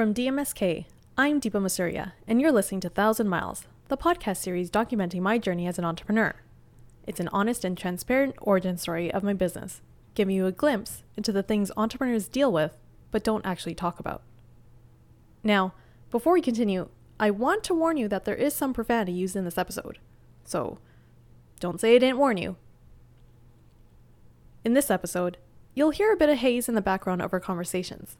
From DMSK, I'm Deepa Masuria, and you're listening to Thousand Miles, the podcast series documenting my journey as an entrepreneur. It's an honest and transparent origin story of my business, giving you a glimpse into the things entrepreneurs deal with but don't actually talk about. Now, before we continue, I want to warn you that there is some profanity used in this episode. So, don't say I didn't warn you. In this episode, you'll hear a bit of haze in the background of our conversations.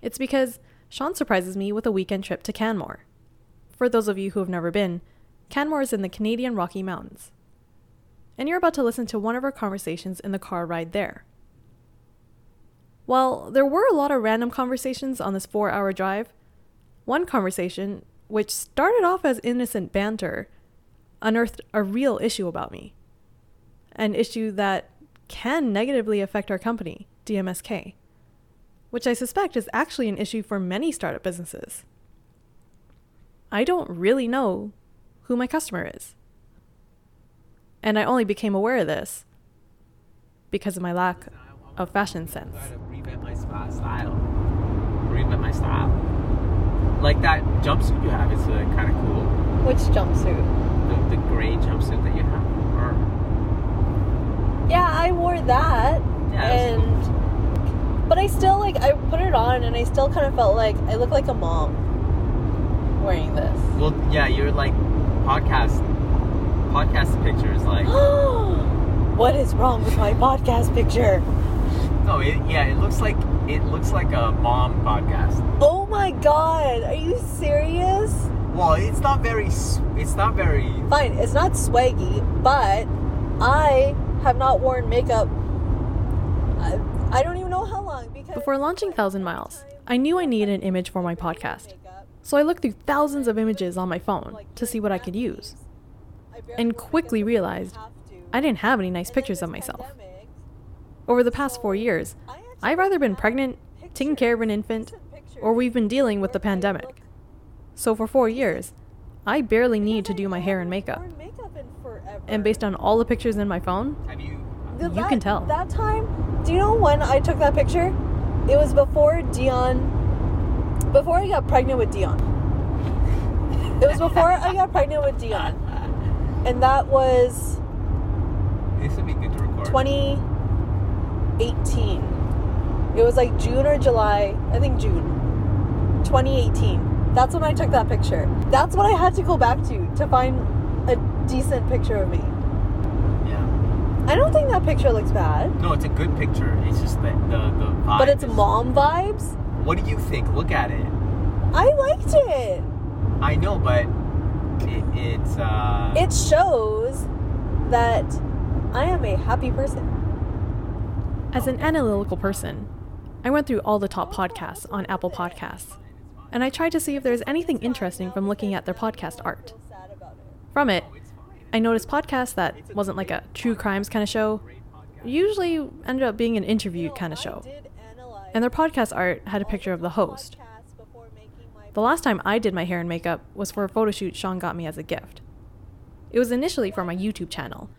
It's because Sean surprises me with a weekend trip to Canmore. For those of you who have never been, Canmore is in the Canadian Rocky Mountains. And you're about to listen to one of our conversations in the car ride there. While there were a lot of random conversations on this four hour drive, one conversation, which started off as innocent banter, unearthed a real issue about me. An issue that can negatively affect our company, DMSK, which I suspect is actually an issue for many startup businesses. I don't really know who my customer is. And I only became aware of this because of my lack of fashion sense. Revamp my style. Revamp my style. Like that jumpsuit you have is uh, kind of cool. Which jumpsuit? The, the gray jumpsuit that you have. Or, Yeah, I wore that. Yeah, that's and but I still like I put it on and I still kind of felt like I look like a mom wearing this. well, yeah, you're like podcast. Podcast pictures, like what is wrong with my podcast picture? no, it, yeah, it looks like it looks like a mom podcast. Oh my god, are you serious? Well, it's not very. It's not very. Fine, it's not swaggy, but I have not worn makeup. I, I don't even know how long because before launching Thousand Miles, I knew I needed an image for my podcast. So I looked through thousands of images on my phone to see what I could use, and quickly realized I didn't have any nice pictures of myself. Over the past four years, I've either been pregnant, taking care of an infant, or we've been dealing with the pandemic. So for four years, I barely need to do my hair and makeup. And based on all the pictures in my phone, Have you? you can tell. That time, do you know when I took that picture? It was before Dion, before I got pregnant with Dion. It was before I got pregnant with Dion, and that was This would be good to record. 2018. It was like June or July, I think June, 2018. That's when I took that picture. That's what I had to go back to to find a decent picture of me. Yeah. I don't think that picture looks bad, No, it's a good picture. It's just that the the vibe. but it's is- mom vibes. What do you think? Look at it. I liked it. I know, but it, it's uh. it shows that I am a happy person. as an analytical person, I went through all the top podcasts on Apple Podcasts, and I tried to see if there's anything interesting from looking at their podcast art. From it, I noticed podcasts that wasn't like a true crimes kind of show, usually ended up being an interview kind of show. And their podcast art had a picture of the host. The last time I did my hair and makeup was for a photo shoot Sean got me as a gift. It was initially for my YouTube channel,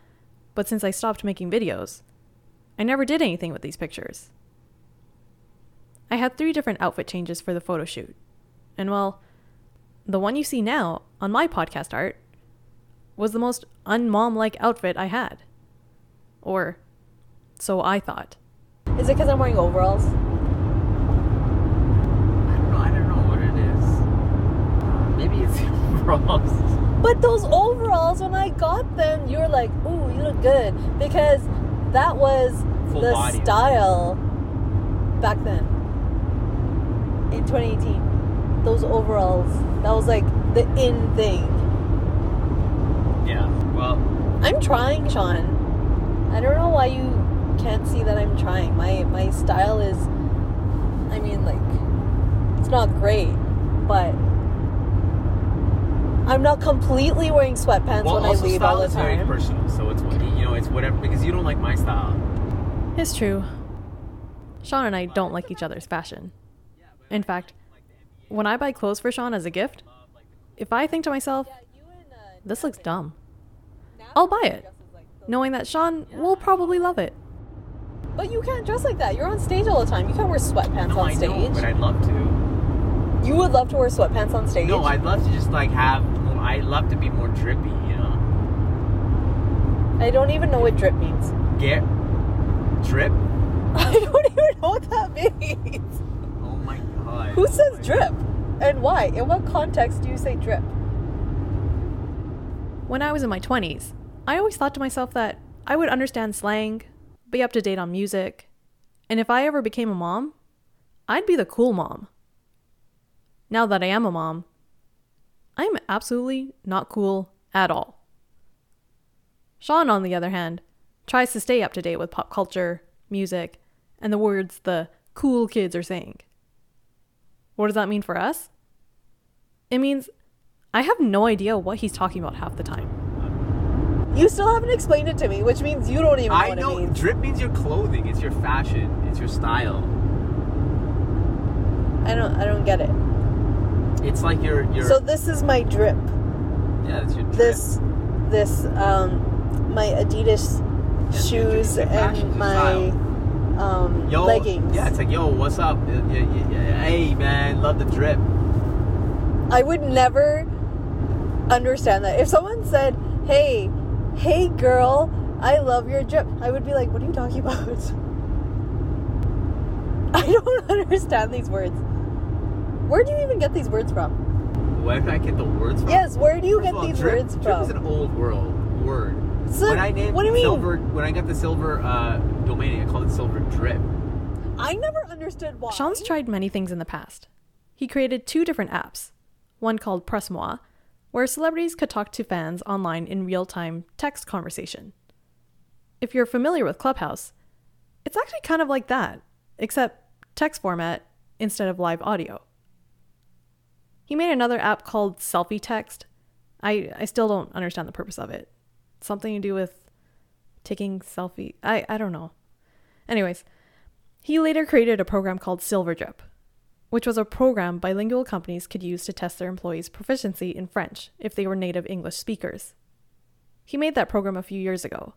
but since I stopped making videos, I never did anything with these pictures. I had three different outfit changes for the photo shoot. And well, the one you see now on my podcast art was the most unmom like outfit I had. Or so I thought. Is it because I'm wearing overalls? I don't know. I don't know what it is. Maybe it's the overalls. But those overalls, when I got them, you were like, "Ooh, you look good," because that was Full the body. style back then in 2018. Those overalls, that was like the in thing. Yeah. Well, I'm trying, Sean. I don't know why you can't see that I'm trying. My my style is, I mean, like, it's not great, but I'm not completely wearing sweatpants well when I leave style all the is very personal, so it's what you know. It's whatever because you don't like my style. It's true. Sean and I don't like each other's fashion. In fact, when I buy clothes for Sean as a gift, if I think to myself, uh, this looks dumb, I'll buy it, knowing that Sean will probably love it. But you can't dress like that. You're on stage all the time. You can't wear sweatpants No, on I stage. know, but I'd love to. You would love to wear sweatpants on stage? No, I'd love to just like have. More, I'd love to be more drippy. You know, I don't even know what drip means. get drip. I don't even know what that means. Oh my god. Who says drip? And why? In what context do you say drip? When I was in my 20s, I always thought to myself that I would understand slang, be up to date on music, and if I ever became a mom, I'd be the cool mom. Now that I am a mom, I'm absolutely not cool at all. Sean, on the other hand, tries to stay up to date with pop culture, music, and the words the cool kids are saying. What does that mean for us? It means I have no idea what he's talking about half the time. You still haven't explained it to me, which means you don't even know I what know it means. drip means your clothing. It's your fashion. It's your style. I don't I don't get it. It's like your your. So this is my drip. yeah, it's your drip. This this um my Adidas shoes It's your fashion, and my style. um Yo, leggings. Yeah, it's like, yo, what's up? Yeah, yeah, yeah. Hey, man, love the drip. I would never understand that. If someone said, "Hey, hey girl, I love your drip." I would be like, "What are you talking about?" I don't understand these words. Where do you even get these words from? Where did I get the words from? Yes, where do you First get all, these drip, words drip is an old world word. So, when I named what do you mean? silver, when I got the silver uh, domain, I called it silver drip. I never understood why. Sean's tried many things in the past. He created two different apps, one called Press Moi, where celebrities could talk to fans online in real time text conversation. If you're familiar with Clubhouse, it's actually kind of like that, except text format instead of live audio. He made another app called Selfie Text. I, I still don't understand the purpose of it. Something to do with taking selfie. I, I don't know. Anyways, he later created a program called Silverdrip, which was a program bilingual companies could use to test their employees' proficiency in French if they were native English speakers. He made that program a few years ago,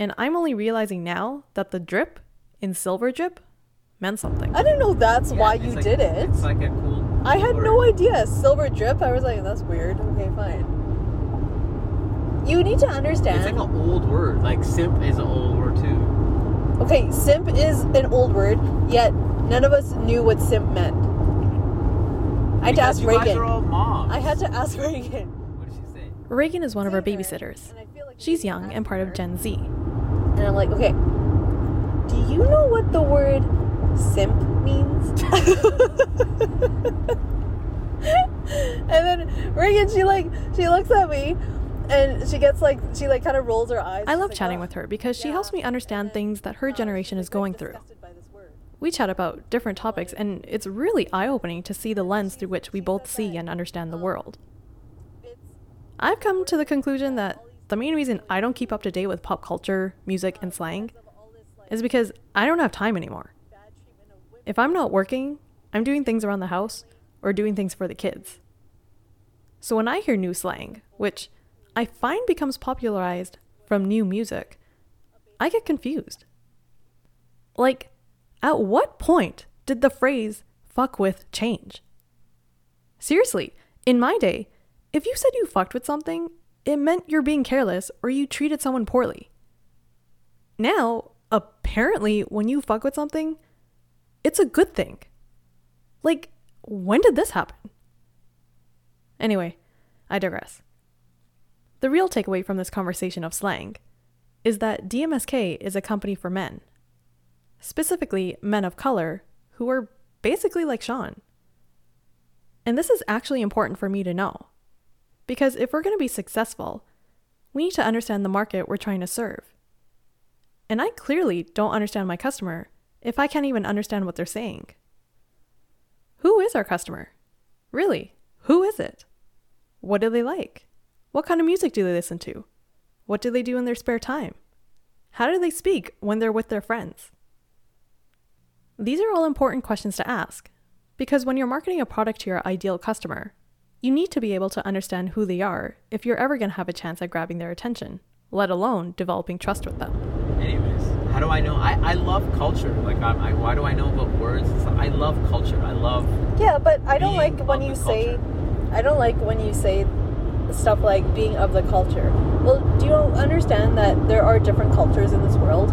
and I'm only realizing now that the drip in silver drip meant something. I didn't know that's Yeah, why you like- did it. It's like a cool. I had word. no idea. Silver drip. I was like, that's weird. Okay, fine. You need to understand. It's like an old word. Like simp is an old word too. Okay, simp is an old word, yet none of us knew what simp meant. I had to ask you guys Reagan. are all moms. I had to ask Reagan. What did she say? Reagan is one of our babysitters. and I feel like She's young and part of. Gen Z. And I'm like, okay, do you know what the word simp means? and then Reagan, she like, she looks at me and she gets like, she like kind of rolls her eyes. I love like, chatting "Oh, with her because she yeah." helps me understand And things that her uh, generation she's, is going through. disgusted by this word. We chat about different topics, and it's really eye opening to see the lens through which we both see and understand the world. I've come to the conclusion that the main reason I don't keep up to date with pop culture, music, and slang is because I don't have time anymore. If I'm not working, I'm doing things around the house or doing things for the kids. So when I hear new slang, which I find becomes popularized from new music, I get confused. Like, at what point did the phrase fuck with change? Seriously, in my day, if you said you fucked with something, it meant you're being careless or you treated someone poorly. Now, apparently, when you fuck with something, it's a good thing. Like, when did this happen? Anyway, I digress. The real takeaway from this conversation of slang is that DMSK is a company for men, specifically men of color who are basically like Sean. And this is actually important for me to know, because if we're going to be successful, we need to understand the market we're trying to serve. And I clearly don't understand my customer if I can't even understand what they're saying. Who is our customer? Really, who is it? What do they like? What kind of music do they listen to? What do they do in their spare time? How do they speak when they're with their friends? These are all important questions to ask because when you're marketing a product to your ideal customer, you need to be able to understand who they are if you're ever going to have a chance at grabbing their attention, let alone developing trust with them. Anyways, how do I know? I, I love culture. Like, I, I, why do I know about words? I love culture. I love. Yeah, but I don't like when you say. I don't like when you say stuff like being of the culture. Well, do you understand that there are different cultures in this world?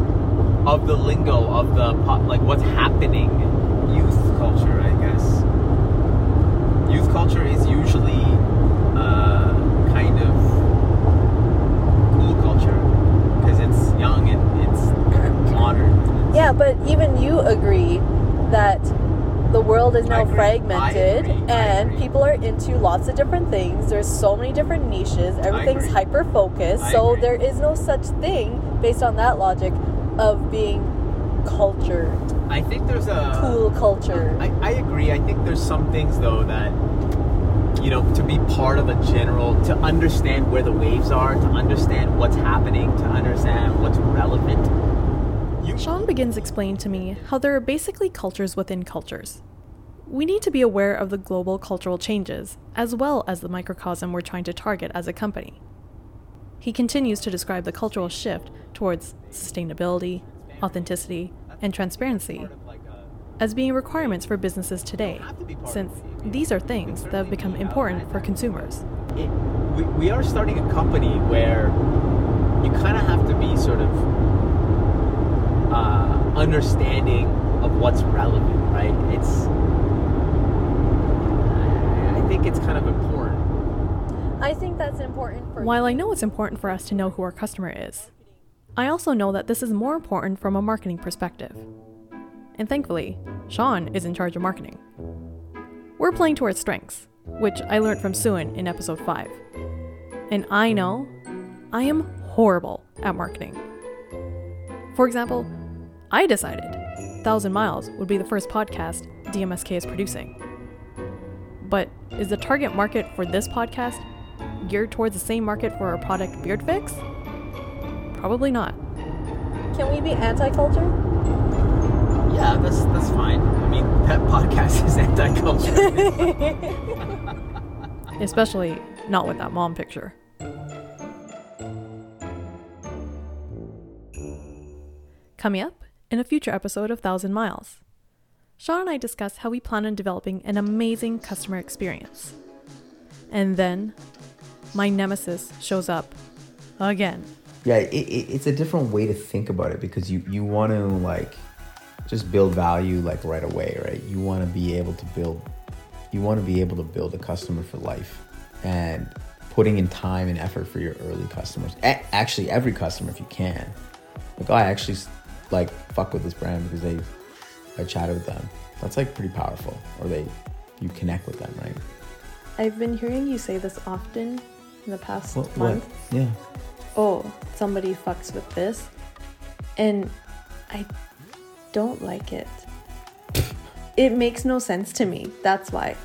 Of the lingo of the pop, like what's happening youth culture i guess. Youth culture is usually uh, kind of cool culture because it's young and it's modern. Yeah, but even you agree that the world is now fragmented and people are into lots of different things. There's so many different niches. Everything's hyper focused. So there is no such thing based on that logic of being culture, i think there's a cool culture. I, I agree. I think there's some things though that you know to be part of a general to understand where the waves are, to understand what's happening, to understand what's relevant. You Sean begins explaining to me how there are basically cultures within cultures. We need to be aware of the global cultural changes, as well as the microcosm we're trying to target as a company. He continues to describe the cultural shift towards sustainability, authenticity, and transparency as being requirements for businesses today, since these are things that have become important for consumers. it, we, we are starting a company where you kind of have to be sort of uh, understanding of what's relevant, right? It's I think it's kind of important. I think that's important for While I know it's important for us to know who our customer is, I also know that this is more important from a marketing perspective. And thankfully, Sean is in charge of marketing. We're playing to our strengths, which I learned from Suin in episode 5. And I know I am horrible at marketing. For example, I decided Thousand Miles would be the first podcast DMSK is producing. But is the target market for this podcast geared towards the same market for our product Beard Fix? Probably not. Can we be anti-culture? Yeah, that's that's fine. I mean, that podcast is anti-culture. Especially not with that mom picture. Coming up in a future episode of Thousand Miles, Sean and I discuss how we plan on developing an amazing customer experience. And then my nemesis shows up again. yeah it, it, it's a different way to think about it because you you want to like just build value like right away right? You want to be able to build you want to be able to build a customer for life and putting in time and effort for your early customers. A- actually every customer if you can. Like oh, i actually like fuck with this brand because they i chatted with them. That's like pretty powerful or they you connect with them right? I've been hearing you say this often in the past what, what? yeah oh, somebody fucks with this. And I don't like it. It makes no sense to me. That's why.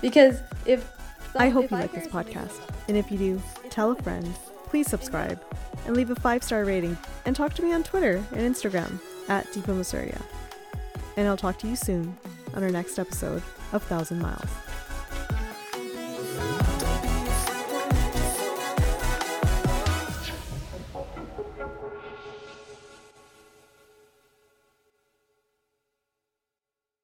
Because if. I hope you like this podcast. And if you do, tell a friend, please subscribe, and leave a five star rating. And talk to me on Twitter and Instagram at Deepa Masuria. And I'll talk to you soon on our next episode of Thousand Miles.